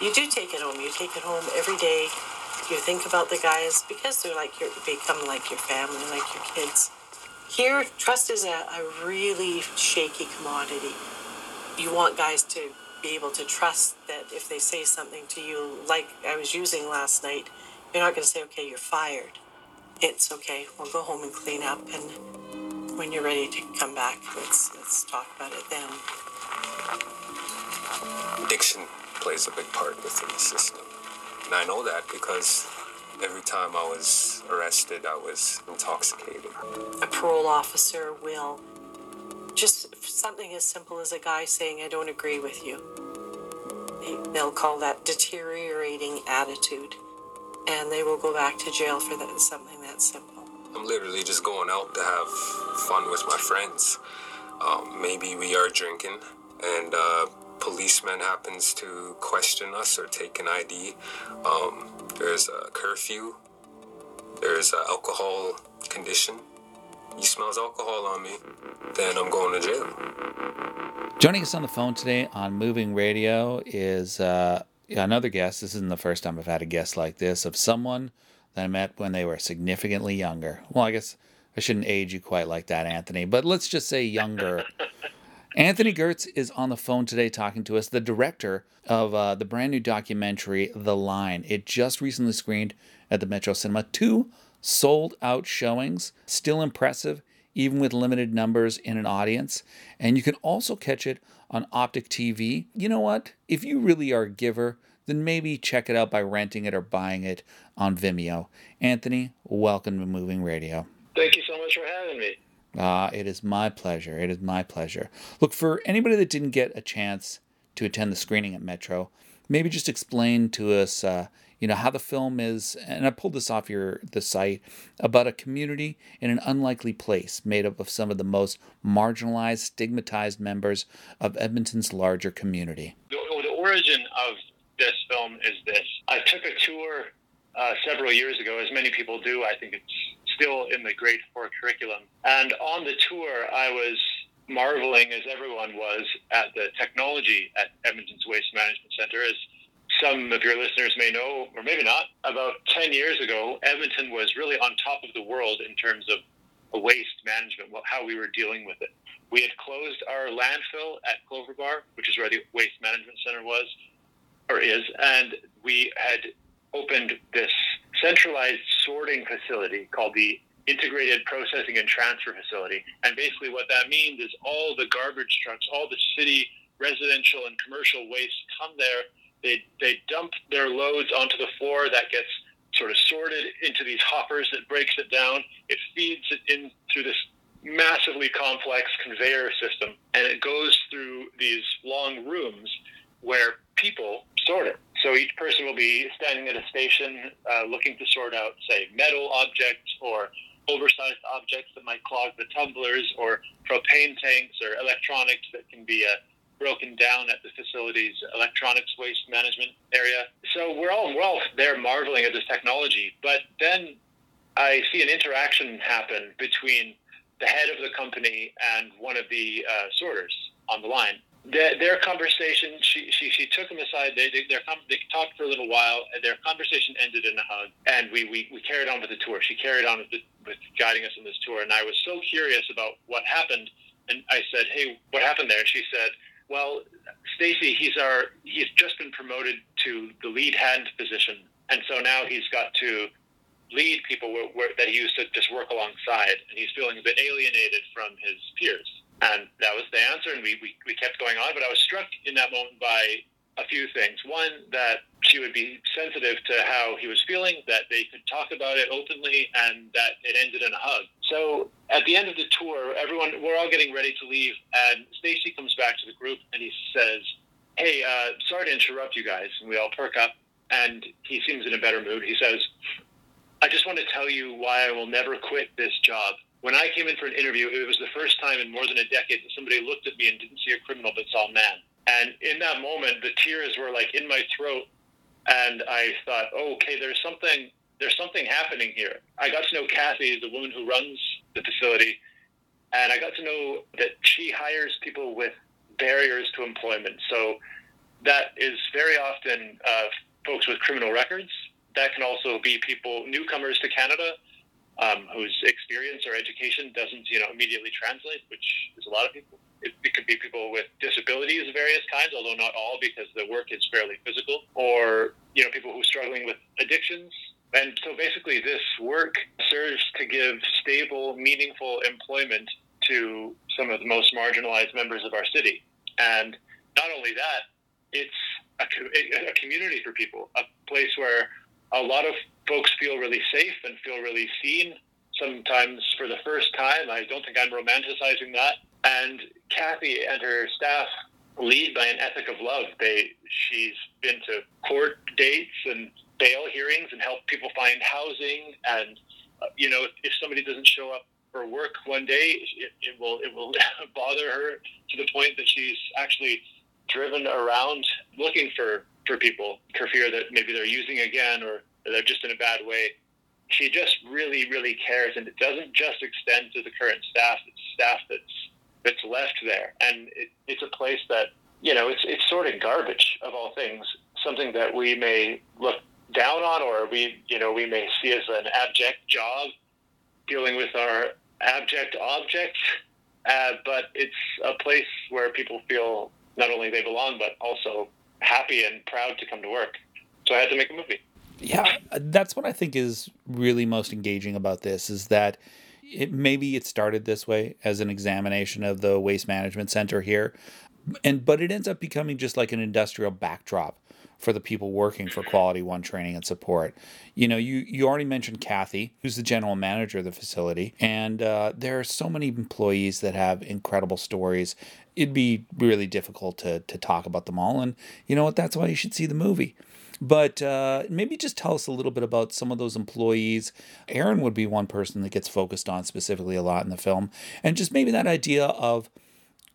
you do take it home. You take it home every day. You think about the guys because they're like your, become like your family, like your kids. Here, trust is a, a really shaky commodity. You want guys to be able to trust that if they say something to you, like I was using last night, you're not going to say, okay, you're fired. It's okay, we'll go home and clean up, and when you're ready to come back, let's, let's talk about it then. Addiction plays a big part within the system. And I know that because every time I was arrested, I was intoxicated. A parole officer will just something as simple as a guy saying, I don't agree with you. They'll call that deteriorating attitude. And they will go back to jail for that, something that simple. I'm literally just going out to have fun with my friends. Um, maybe we are drinking, and uh, policeman happens to question us or take an ID. Um, there's a curfew. There's an alcohol condition he smells alcohol on me, then I'm going to jail. Joining us on the phone today on Moving Radio is uh, another guest. This isn't the first time I've had a guest like this of someone that I met when they were significantly younger. Well, I guess I shouldn't age you quite like that, Anthony, but let's just say younger. Anthony Gertz is on the phone today talking to us, the director of uh, the brand new documentary, The Line. It just recently screened at the Metro Cinema. Two sold out showings, still impressive, even with limited numbers in an audience. And you can also catch it on Optik TV. You know what? If you really are a giver, then maybe check it out by renting it or buying it on Vimeo. Anthony, welcome to Moving Radio. Thank you so much for having me. Ah, it is my pleasure. It is my pleasure. Look, for anybody that didn't get a chance to attend the screening at Metro, maybe just explain to us, uh, you know how the film is and i pulled this off your the site about a community in an unlikely place made up of some of the most marginalized stigmatized members of edmonton's larger community the, the origin of this film is this i took a tour uh, several years ago as many people do i think it's still in the grade four curriculum and on the tour i was marveling as everyone was at the technology at edmonton's waste management center as some of your listeners may know, or maybe not, about 10 years ago, Edmonton was really on top of the world in terms of waste management, how we were dealing with it. We had closed our landfill at Clover Bar, which is where the Waste Management Center was, or is, and we had opened this centralized sorting facility called the Integrated Processing and Transfer Facility. And basically, what that means is all the garbage trucks, all the city residential and commercial waste come there they they dump their loads onto the floor. That gets sort of sorted into these hoppers that breaks it down. It feeds it in through this massively complex conveyor system, and it goes through these long rooms where people sort it. So each person will be standing at a station uh, looking to sort out, say, metal objects or oversized objects that might clog the tumblers or propane tanks or electronics that can be a broken down at the facility's electronics waste management area. So we're all we're all there marveling at this technology, but then I see an interaction happen between the head of the company and one of the uh, sorters on the line. Their, their conversation, she, she, she took him aside. They, they, they talked for a little while. And their conversation ended in a hug, and we, we, we carried on with the tour. She carried on with, the, with guiding us on this tour, and I was so curious about what happened. And I said, "Hey, what happened there?" And she said, well, Stacy, he's our he's just been promoted to the lead hand position, and so now he's got to lead people where, where, that he used to just work alongside, and he's feeling a bit alienated from his peers. And that was the answer, and we, we, we kept going on. But I was struck in that moment by a few things. One, that she would be sensitive to how he was feeling, that they could talk about it openly, and that it ended in a hug. So at the end of the tour, everyone, we're all getting ready to leave, and Stacy comes back to the group and he says, Hey, uh, sorry to interrupt you guys. And we all perk up, and he seems in a better mood. He says, I just want to tell you why I will never quit this job. When I came in for an interview, it was the first time in more than a decade that somebody looked at me and didn't see a criminal but saw a man. And in that moment, the tears were like in my throat, and I thought, oh, okay, there's something, there's something happening here. I got to know Kathy, the woman who runs the facility, and I got to know that she hires people with barriers to employment. So that is very often uh, folks with criminal records. That can also be people, newcomers to Canada, um, whose experience or education doesn't, you know, immediately translate, which is a lot of people. It, it, could be people with disabilities of various kinds, although not all, because the work is fairly physical, or you know, people who are struggling with addictions. And so, basically, this work serves to give stable, meaningful employment to some of the most marginalized members of our city. And not only that, it's a, a community for people, a place where a lot of folks feel really safe and feel really seen. Sometimes for the first time, I don't think I'm romanticizing that. And Kathy and her staff lead by an ethic of love. They she's been to court dates and bail hearings and helped people find housing. And uh, you know, if, somebody doesn't show up for work one day, it, it will it will bother her to the point that she's actually driven around looking for for people for fear that maybe they're using again or they're just in a bad way. She just really, really cares, and it doesn't just extend to the current staff. It's staff that's that's left there, and it, it's a place that you know it's it's sorting garbage of all things. Something that we may look down on, or we you know we may see as an abject job, dealing with our abject objects. Uh, but it's a place where people feel not only they belong, but also happy and proud to come to work. So I had to make a movie. Yeah, that's what I think is really most engaging about this is that it maybe it started this way as an examination of the waste management center here and but it ends up becoming just like an industrial backdrop for the people working for quality one training and support you know you you already mentioned kathy who's the general manager of the facility and uh, there are so many employees that have incredible stories it'd be really difficult to to talk about them all and you know what that's why you should see the movie but uh, maybe just tell us a little bit about some of those employees. Aaron would be one person that gets focused on specifically a lot in the film. And just maybe that idea of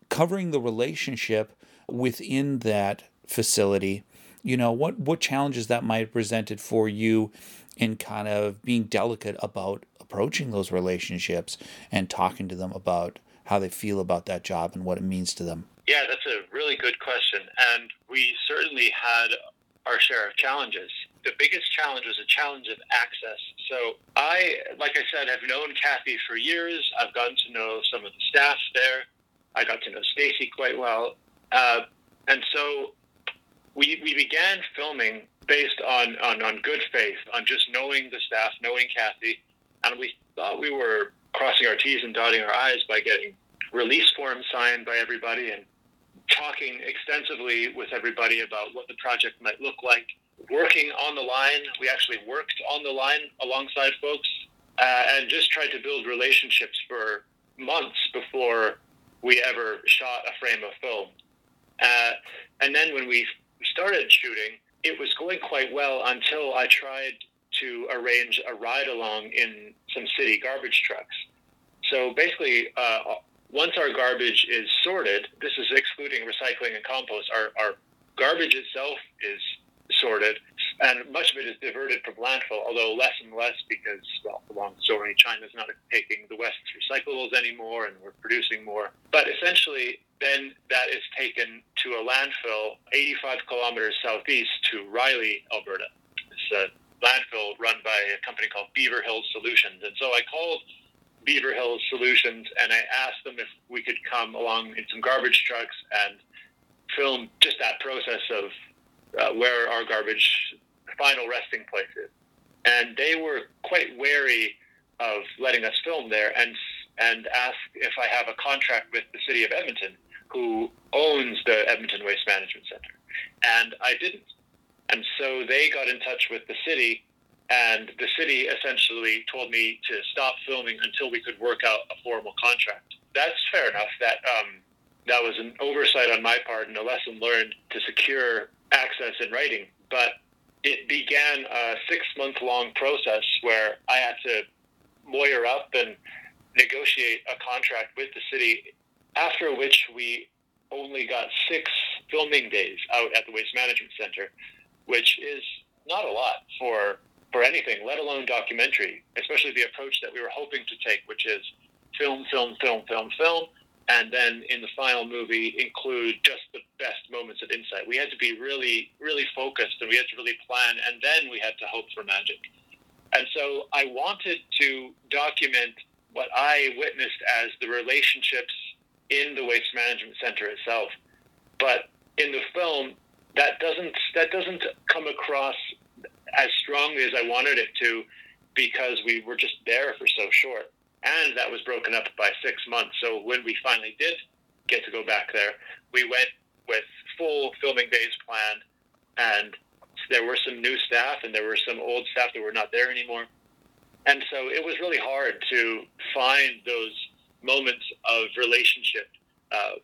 covering the relationship within that facility. You know, what, what challenges that might have presented for you in kind of being delicate about approaching those relationships and talking to them about how they feel about that job and what it means to them? Yeah, that's a really good question. And we certainly had our share of challenges. The biggest challenge was a challenge of access. So I, like I said, have known Kathy for years. I've gotten to know some of the staff there. I got to know Stacy quite well. Uh, and so we, we began filming based on, on, on good faith, on just knowing the staff, knowing Kathy. And we thought we were crossing our T's and dotting our I's by getting release forms signed by everybody and talking extensively with everybody about what the project might look like. Working on the line, we actually worked on the line alongside folks uh, and just tried to build relationships for months before we ever shot a frame of film. Uh, and then when we started shooting, it was going quite well until I tried to arrange a ride along in some city garbage trucks. So basically, uh, once our garbage is sorted, this is excluding recycling and compost, our, our garbage itself is sorted, and much of it is diverted from landfill, although less and less because, well, the long story, China's not taking the West's recyclables anymore, and we're producing more. But essentially, then that is taken to a landfill 85 kilometers southeast to Ryley, Alberta. It's a landfill run by a company called Beaver Hills Solutions. And so I called Beaver Hills Solutions, and I asked them if we could come along in some garbage trucks and film just that process of uh, where our garbage final resting place is. And they were quite wary of letting us film there, and and asked if I have a contract with the city of Edmonton, who owns the Edmonton Waste Management Center, and I didn't. And so they got in touch with the city and the city essentially told me to stop filming until we could work out a formal contract. That's fair enough. That um, that was an oversight on my part and a lesson learned to secure access in writing. But it began a six month long process where I had to lawyer up and negotiate a contract with the city, after which we only got six filming days out at the Waste Management Center, which is not a lot for for anything, let alone documentary, especially the approach that we were hoping to take, which is film, film, film, film, film, and then in the final movie include just the best moments of insight. We had to be really, really focused and we had to really plan, and then we had to hope for magic. And so I wanted to document what I witnessed as the relationships in the waste management center itself. But in the film, that doesn't that doesn't come across as strongly as I wanted it to because we were just there for so short. And that was broken up by six months. So when we finally did get to go back there, we went with full filming days planned and there were some new staff and there were some old staff that were not there anymore. And so it was really hard to find those moments of relationship uh,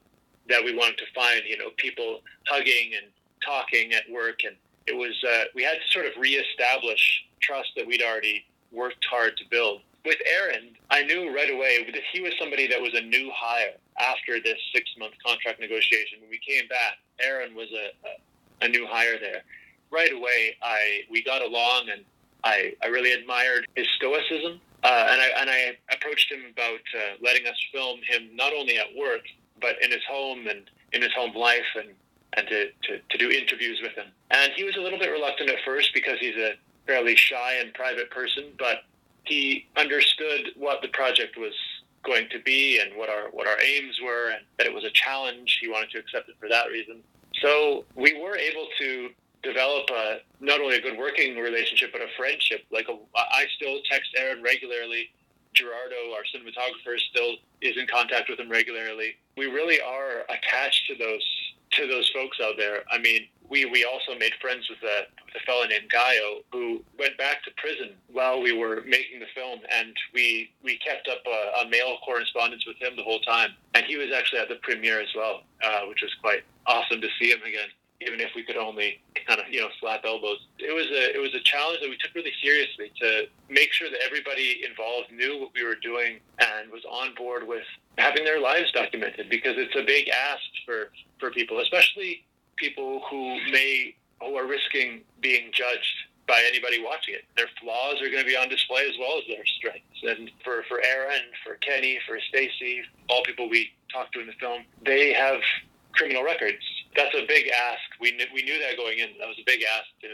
that we wanted to find, you know, people hugging and talking at work. And it was, uh, we had to sort of reestablish trust that we'd already worked hard to build. With Aaron, I knew right away that he was somebody that was a new hire after this six month contract negotiation. When we came back, Aaron was a, a, a new hire there. Right away, I we got along and I, I really admired his stoicism. Uh, and, I, and I approached him about uh, letting us film him not only at work, but in his home and in his home life and, and to, to, to do interviews with him. And he was a little bit reluctant at first because he's a fairly shy and private person, but he understood what the project was going to be and what our what our aims were and that it was a challenge. He wanted to accept it for that reason. So we were able to develop a not only a good working relationship but a friendship. Like a, I still text Aaron regularly. Gerardo, our cinematographer, still is in contact with him regularly. We really are attached to those to those folks out there. I mean, we, we also made friends with a, with a fellow named Gaio who went back to prison while we were making the film, and we we kept up a, a mail correspondence with him the whole time. And he was actually at the premiere as well, uh, which was quite awesome to see him again even if we could only kind of you know slap elbows. It was a it was a challenge that we took really seriously to make sure that everybody involved knew what we were doing and was on board with having their lives documented because it's a big ask for for people, especially people who may who are risking being judged by anybody watching it. Their flaws are going to be on display as well as their strengths. And for for Aaron, for Kenny, for Stacy, all people we talked to in the film, they have criminal records that's a big ask. We knew, we knew that going in. That was a big ask to,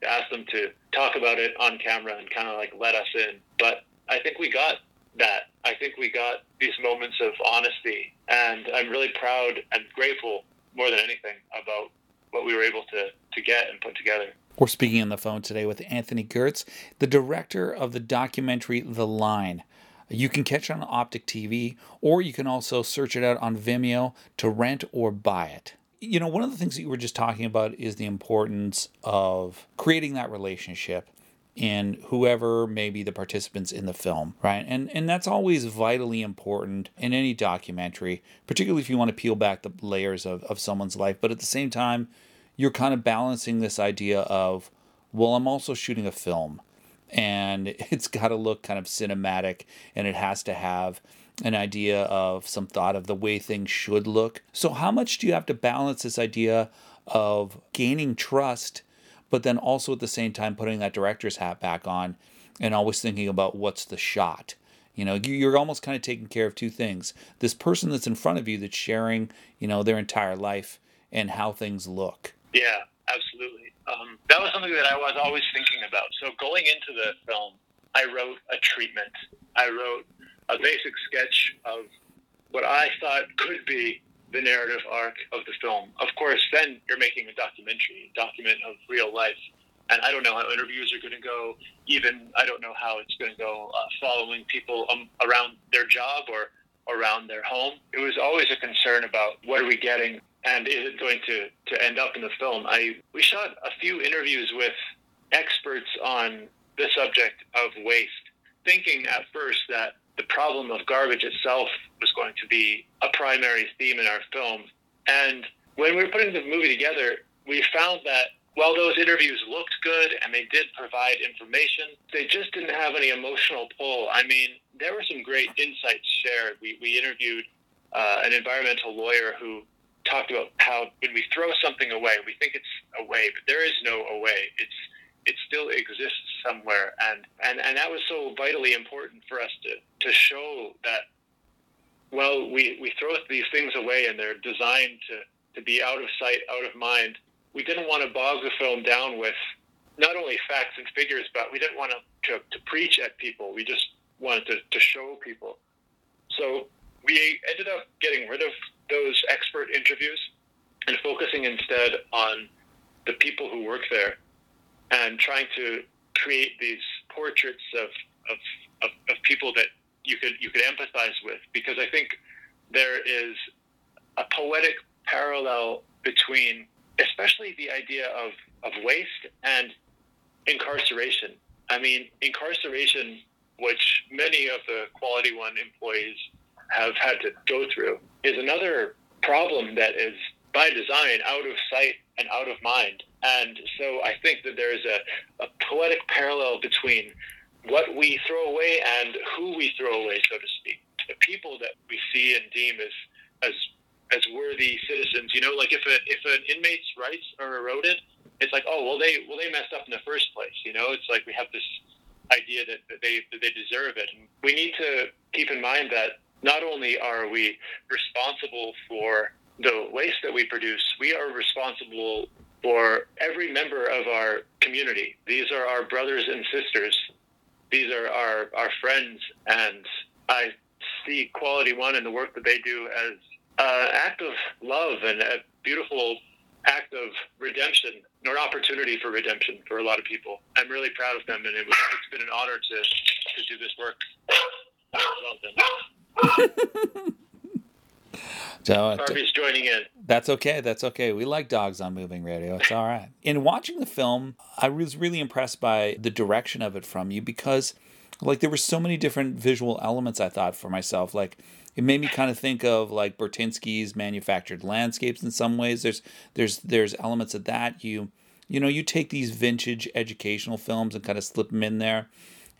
to ask them to talk about it on camera and kind of like let us in. But I think we got that. I think we got these moments of honesty, and I'm really proud and grateful more than anything about what we were able to to get and put together. We're speaking on the phone today with Anthony Gertz, the director of the documentary The Line. You can catch it on Optik TV, or you can also search it out on Vimeo to rent or buy it you know, one of the things that you were just talking about is the importance of creating that relationship in whoever may be the participants in the film, right? And and that's always vitally important in any documentary, particularly if you want to peel back the layers of, of someone's life. But at the same time, you're kind of balancing this idea of, well, I'm also shooting a film and it's got to look kind of cinematic and it has to have an idea of some thought of the way things should look. So, how much do you have to balance this idea of gaining trust, but then also at the same time putting that director's hat back on and always thinking about what's the shot? You know, you're almost kind of taking care of two things this person that's in front of you that's sharing, you know, their entire life and how things look. Yeah, absolutely. Um, that was something that I was always thinking about. So, going into the film, I wrote a treatment. I wrote a basic sketch of what I thought could be the narrative arc of the film. Of course, then you're making a documentary, a document of real life. And I don't know how interviews are going to go. Even I don't know how it's going to go uh, following people um, around their job or around their home. It was always a concern about what are we getting and is it going to, to end up in the film. I we shot a few interviews with experts on the subject of waste, thinking at first that the problem of garbage itself was going to be a primary theme in our film. And when we were putting the movie together, we found that while those interviews looked good and they did provide information, they just didn't have any emotional pull. I mean, there were some great insights shared. We, we interviewed uh, an environmental lawyer who talked about how when we throw something away, we think it's away, but there is no away. It's it still exists somewhere and, and and that was so vitally important for us to to show that well we we throw these things away and they're designed to to be out of sight, out of mind. We didn't want to bog the film down with not only facts and figures, but we didn't want to, to, to preach at people. We just wanted to, to show people. So we ended up getting rid of those expert interviews and focusing instead on the people who work there and trying to create these portraits of, of, of, of people that you could you could empathize with because I think there is a poetic parallel between especially the idea of, of waste and incarceration. I mean, incarceration, which many of the Quality One employees have had to go through, is another problem that is by design out of sight and out of mind. And so I think that there is a, a poetic parallel between what we throw away and who we throw away, so to speak. The people that we see and deem as as as worthy citizens. You know, like if a, if an inmate's rights are eroded, it's like, oh well, they well they messed up in the first place. You know, it's like we have this idea that, that they that they deserve it. And we need to keep in mind that not only are we responsible for the waste that we produce, we are responsible for every member of our community. These are our brothers and sisters. These are our, our friends. And I see Quality One and the work that they do as an act of love and a beautiful act of redemption or opportunity for redemption for a lot of people. I'm really proud of them, and it was, it's been an honor to, to do this work. So uh, Harvey's joining in. That's okay. That's okay. We like dogs on moving radio. It's all right. In watching the film, I was really impressed by the direction of it from you because, like, there were so many different visual elements. I thought for myself, like, it made me kind of think of like Burtynsky's manufactured landscapes in some ways. There's there's there's elements of that. You you know you take these vintage educational films and kind of slip them in there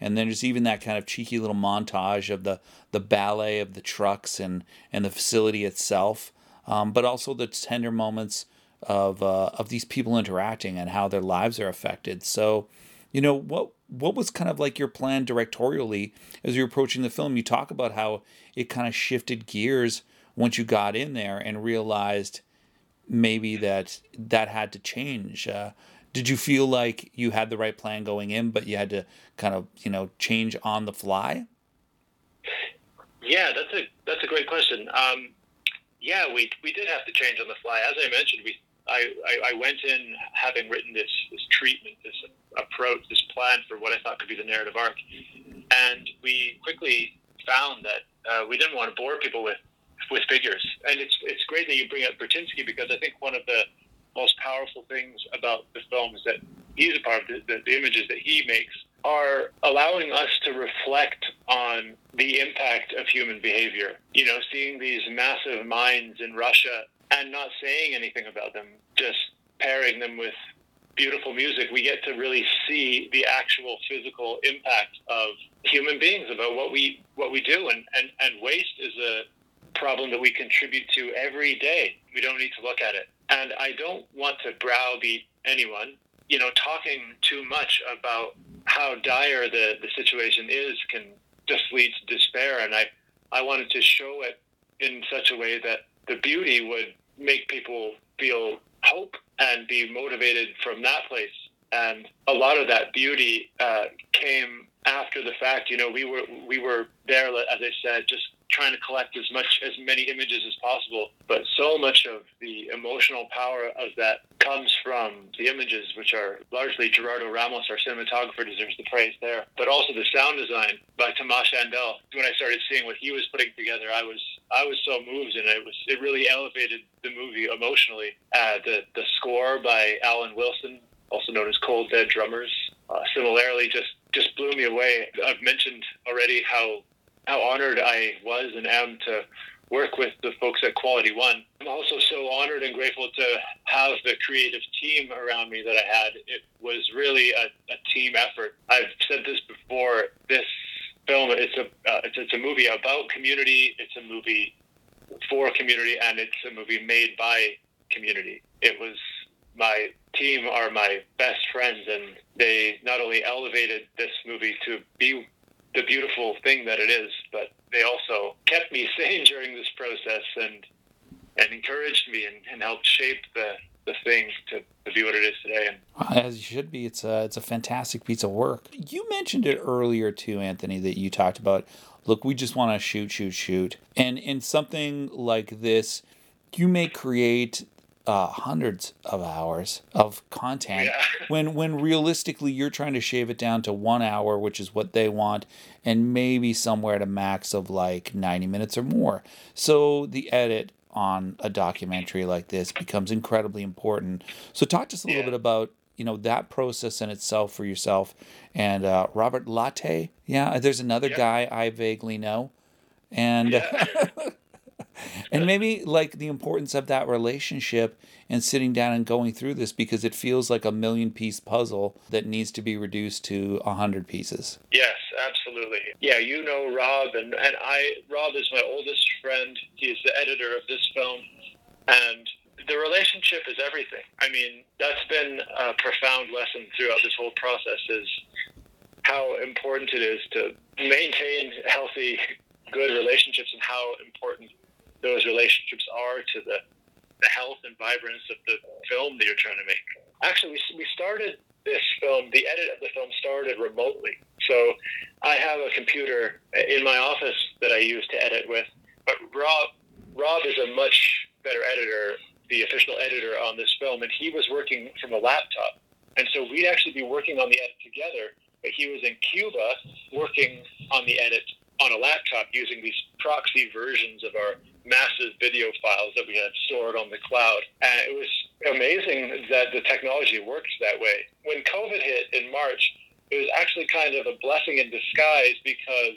and then there's even that kind of cheeky little montage of the the ballet of the trucks and and the facility itself, um, but also the tender moments of uh, of these people interacting and how their lives are affected. So, you know what what was kind of like your plan directorially as you're approaching the film? You talk about how it kind of shifted gears once you got in there and realized maybe that that had to change. Uh, did you feel like you had the right plan going in, but you had to kind of you know change on the fly? Yeah, that's a that's a great question. Um, yeah, we we did have to change on the fly. As I mentioned, we I, I, I went in having written this this treatment, this approach, this plan for what I thought could be the narrative arc, and we quickly found that uh, we didn't want to bore people with with figures. And it's it's great that you bring up Burtynsky because I think one of the most powerful things about the film is that he's a part of the, the, the images that he makes are allowing us to reflect on the impact of human behavior. You know, seeing these massive mines in Russia and not saying anything about them, just pairing them with beautiful music, we get to really see the actual physical impact of human beings about what we what we do and, and, and waste is a problem that we contribute to every day. We don't need to look at it. And I don't want to browbeat anyone. You know, talking too much about how dire the, the situation is can just lead to despair. And I, I wanted to show it in such a way that the beauty would make people feel hope and be motivated from that place. And a lot of that beauty uh, came after the fact. You know, we were we were there, as I said, just trying to collect as much as many images as possible but so much of the emotional power of that comes from the images which are largely gerardo ramos our cinematographer deserves the praise there but also the sound design by tomas andel when i started seeing what he was putting together i was i was so moved and it was it really elevated the movie emotionally. Uh, the the score by alan wilson also known as cold dead drummers uh, similarly just just blew me away. I've mentioned already how how honored I was and am to work with the folks at Quality One. I'm also so honored and grateful to have the creative team around me that I had. It was really a, a team effort. I've said this before. This film it's a uh, it's, it's a movie about community. It's a movie for community, and it's a movie made by community. It was my team are my best friends, and they not only elevated this movie to be the beautiful thing that it is, but they also kept me sane during this process and and encouraged me and, and helped shape the the thing to, to be what it is today. And as you should be, it's a it's a fantastic piece of work. You mentioned it earlier too, Anthony, that you talked about. Look, we just want to shoot, shoot, shoot, and in something like this, you may create uh, hundreds of hours of content Yeah. when when realistically you're trying to shave it down to one hour, which is what they want, and maybe somewhere at a max of like 90 minutes or more. So the edit on a documentary like this becomes incredibly important. So talk to us a little Yeah. bit about you know that process in itself for yourself and uh, Robert Latte. Yeah, there's another Yeah. guy I vaguely know, and. and maybe like the importance of that relationship and sitting down and going through this because it feels like a million piece puzzle that needs to be reduced to a hundred pieces. Yes, absolutely. Yeah, you know Rob, and, and I. Rob is my oldest friend. He is the editor of this film, and the relationship is everything. I mean, that's been a profound lesson throughout this whole process. Is how important it is to maintain healthy, good relationships, and how important those relationships are to the the health and vibrance of the film that you're trying to make. Actually, we, we started this film, the edit of the film started remotely. So I have a computer in my office that I use to edit with. But Rob, Rob is a much better editor, the official editor on this film, and he was working from a laptop. And so we'd actually be working on the edit together, but he was in Cuba working on the edit on a laptop using these proxy versions of our massive video files that we had stored on the cloud. And it was amazing that the technology worked that way. When COVID hit in March, it was actually kind of a blessing in disguise because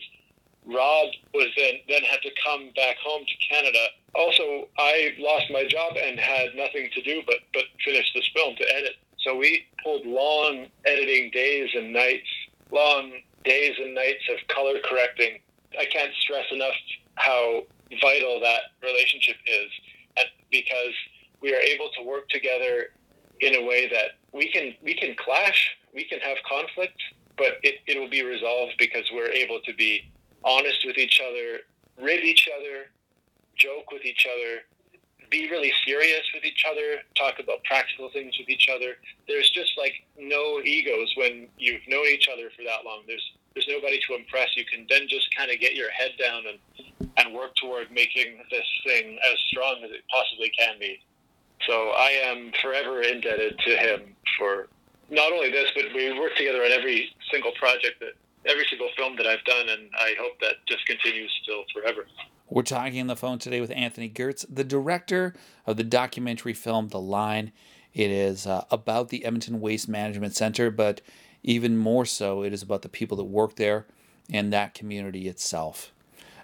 Rob was then then had to come back home to Canada. Also, I lost my job and had nothing to do but but finish this film to edit. So we pulled long editing days and nights, long days and nights of color correcting. I can't stress enough how vital that relationship is and because we are able to work together in a way that we can we can clash, we can have conflict, but it, it will be resolved because we're able to be honest with each other, rib each other, joke with each other, be really serious with each other, talk about practical things with each other. There's just like no egos when you've known each other for that long. There's there's nobody to impress. You can then just kind of get your head down and and work toward making this thing as strong as it possibly can be. So I am forever indebted to him for not only this, but we work together on every single project that every single film that I've done, and I hope that just continues still forever. We're talking on the phone today with Anthony Gertz, the director of the documentary film The Line. It is uh, about the Edmonton Waste Management Center, but even more so, it is about the people that work there and that community itself.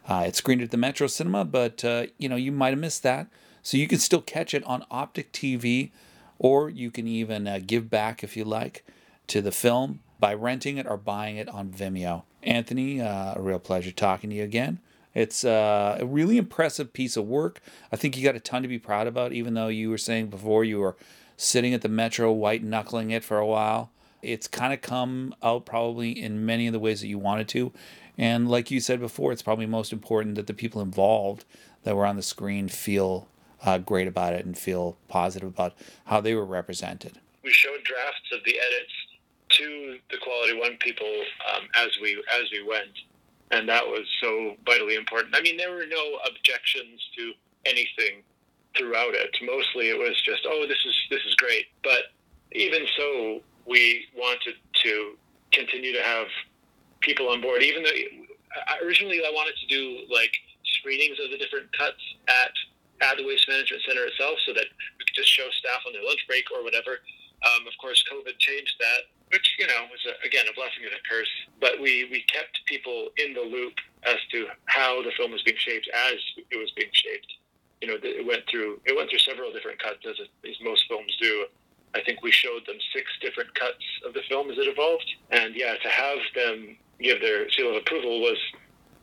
Uh, it's screened at the Metro Cinema, but uh, you know you might have missed that, so you can still catch it on Optik TV, or you can even uh, give back if you like to the film by renting it or buying it on Vimeo. Anthony, uh, a real pleasure talking to you again. It's uh, a really impressive piece of work. I think you got a ton to be proud about, even though you were saying before you were sitting at the Metro white knuckling it for a while. It's kind of come out probably in many of the ways that you wanted to. And like you said before, it's probably most important that the people involved that were on the screen feel uh, great about it and feel positive about how they were represented. We showed drafts of the edits to the Quality One people um, as we as we went, and that was so vitally important. I mean, there were no objections to anything throughout it. Mostly, it was just, oh, this is this is great. But even so, we wanted to continue to have people on board. Even though originally I wanted to do like screenings of the different cuts at at the Waste Management Center itself, so that we could just show staff on their lunch break or whatever. Um, of course, COVID changed that, which you know was a, again a blessing and a curse. But we we kept people in the loop as to how the film was being shaped as it was being shaped. You know, it went through it went through several different cuts as, as most films do. I think we showed them six different cuts of the film as it evolved, and yeah, to have them give their seal of approval was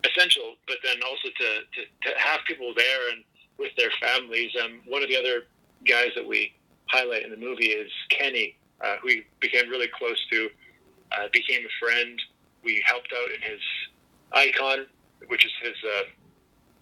essential. But then also to, to, to have people there and with their families. Um, one of the other guys that we highlight in the movie is Kenny, uh, who we became really close to, uh, became a friend. We helped out in his Icon, which is his uh,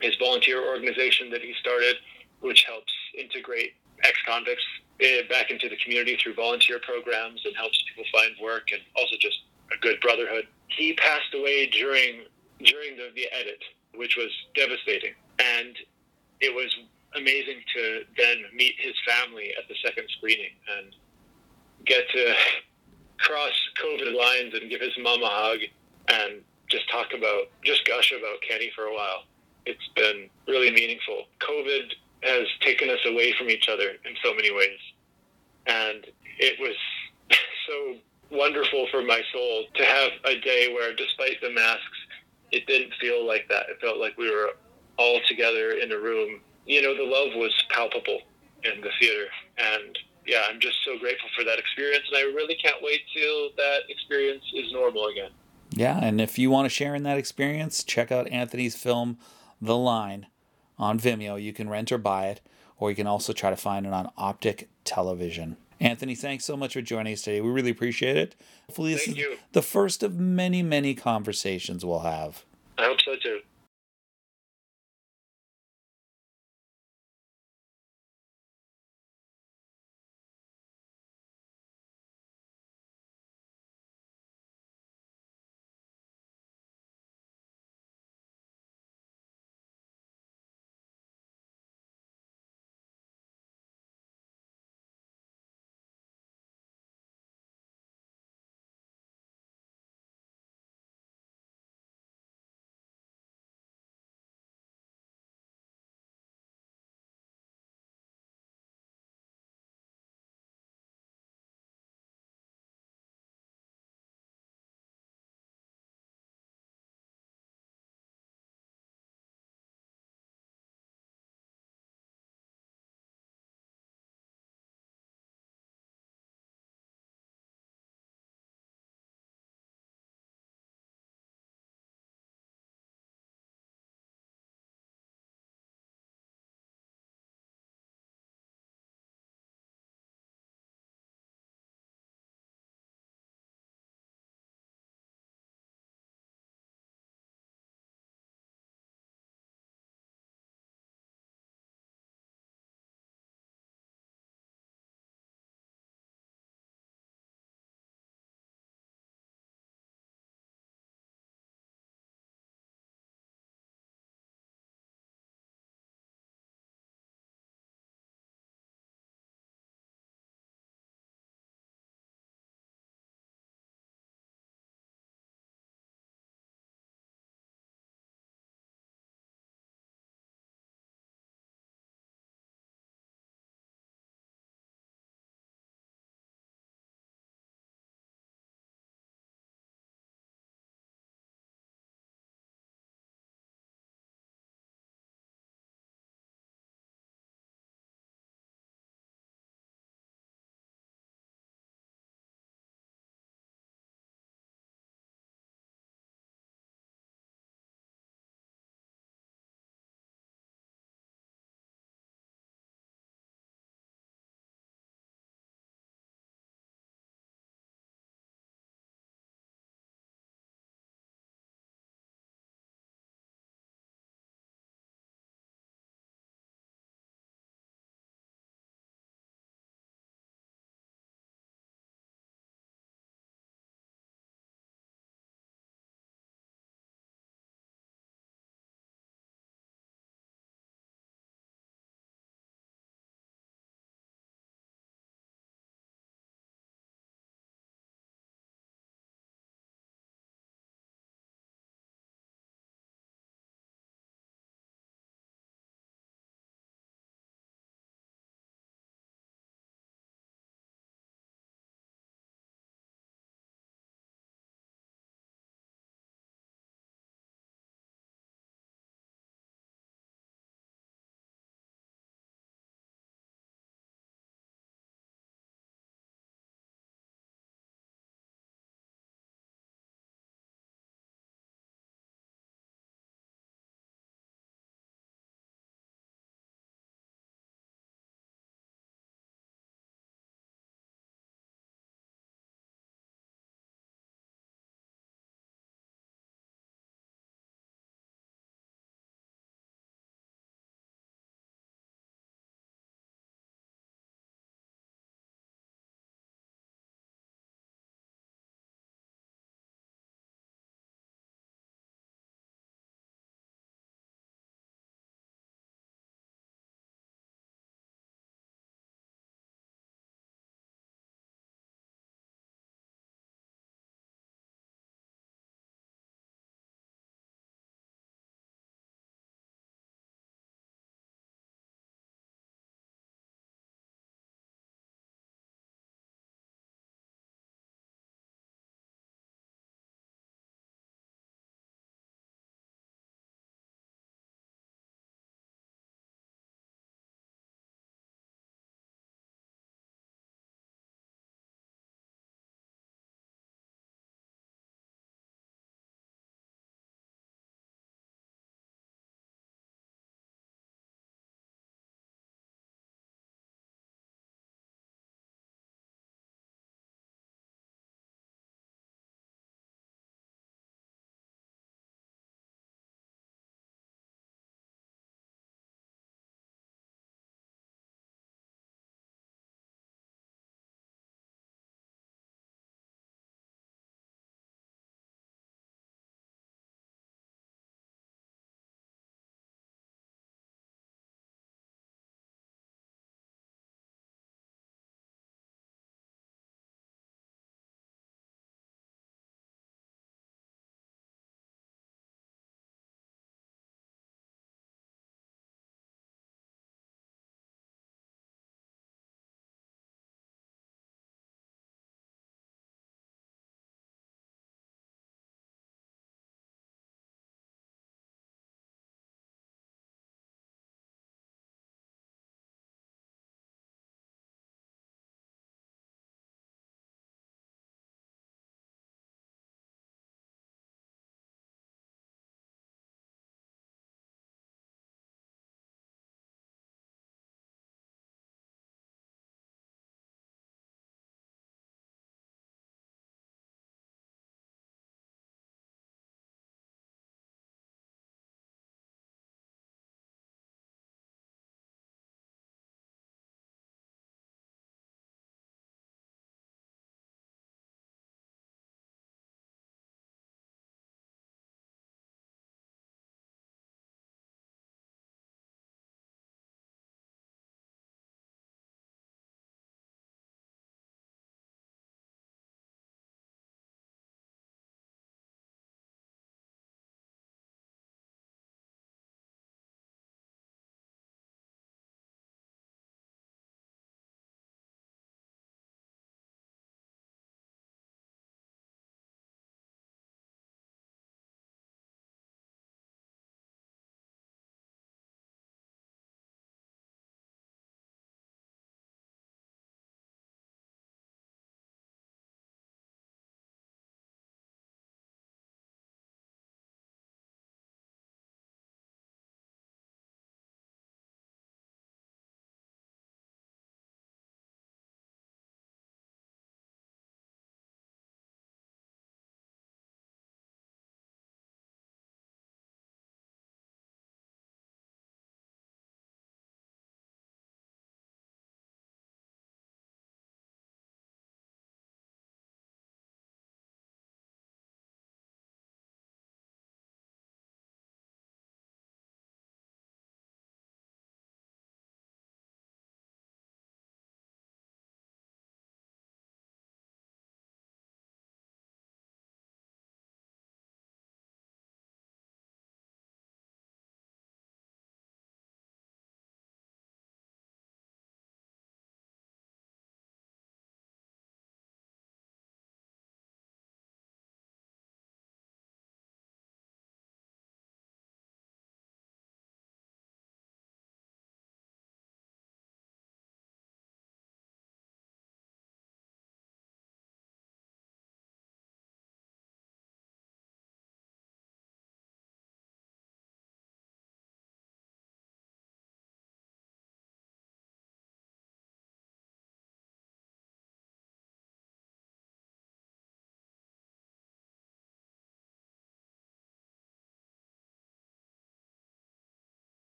his volunteer organization that he started. which helps integrate ex-convicts eh, back into the community through volunteer programs and helps people find work and also just a good brotherhood. He passed away during during the, the edit, which was devastating, and it was amazing to then meet his family at the second screening and get to cross COVID lines and give his mom a hug and just talk about, just gush about Kenny for a while. It's been really meaningful. COVID has taken us away from each other in so many ways. And it was so wonderful for my soul to have a day where, despite the masks, it didn't feel like that. It felt like we were all together in a room. You know, the love was palpable in the theater. And yeah, I'm just so grateful for that experience. And I really can't wait till that experience is normal again. Yeah, and if you want to share in that experience, check out Anthony's film, The Line, on Vimeo. You can rent or buy it, or you can also try to find it on Optik Television. Anthony, thanks so much for joining us today. We really appreciate it. Hopefully, this Thank is you. the first of many, many conversations we'll have. I hope so too.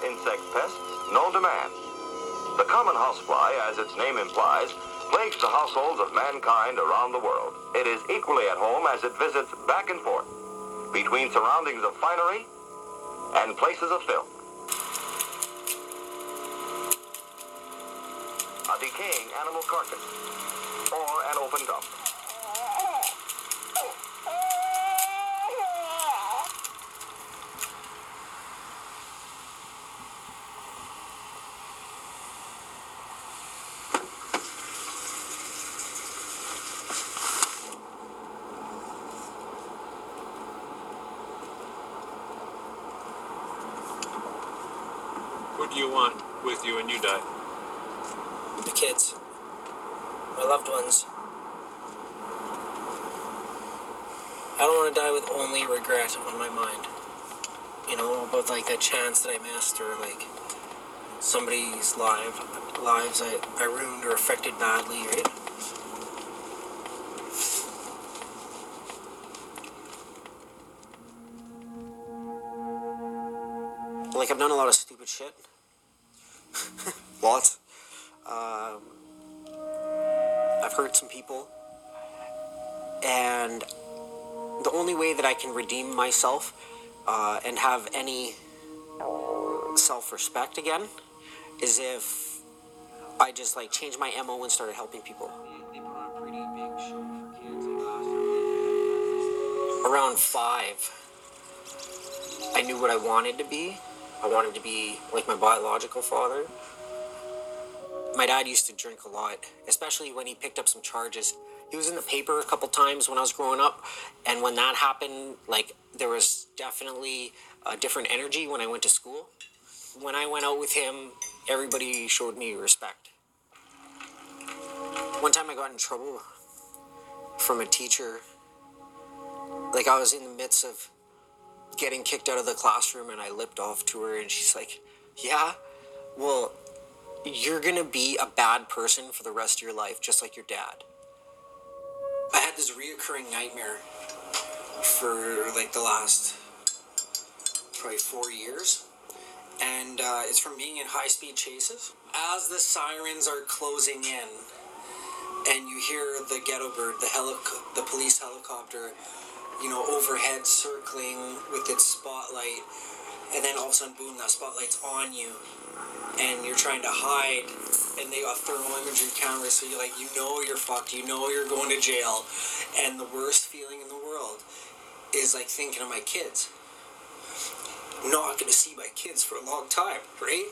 Insect pests to man. The common housefly, as its name implies, plagues the households of mankind around the world. It is equally at home as it visits back and forth between surroundings of finery and places of filth. A decaying animal carcass or an open dump. You want with you when you die? the kids, my loved ones. I don't want to die with only regret on my mind. You know, about like a chance that I missed or like somebody's life, lives I, I ruined or affected badly, right? Like I've done a lot of stupid shit. Lots. Um, I've hurt some people, and the only way that I can redeem myself uh, and have any self-respect again is if I just like changed my mo and started helping people. Around five, I knew what I wanted to be. I wanted to be like my biological father my dad used to drink a lot, especially when he picked up some charges. He was in the paper a couple times when I was growing up, and when that happened, like there was definitely a different energy when I went to school. When I went out with him, everybody showed me respect. One time I got in trouble from a teacher. Like I was in the midst of getting kicked out of the classroom and I lipped off to her and she's like, "Yeah, well, you're gonna be a bad person for the rest of your life, just like your dad. I had this reoccurring nightmare for like the last probably four years, and uh, it's from being in high speed chases. As the sirens are closing in, and you hear the ghetto bird, the helic- the police helicopter, you know, overhead circling with its spotlight, and then all of a sudden, boom, that spotlight's on you and you're trying to hide and they got thermal imagery cameras so you're like you know you're fucked you know you're going to jail and the worst feeling in the world is like thinking of my kids. Not going to see my kids for a long time right?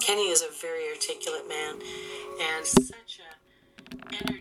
Kenny is a very articulate man and such a energetic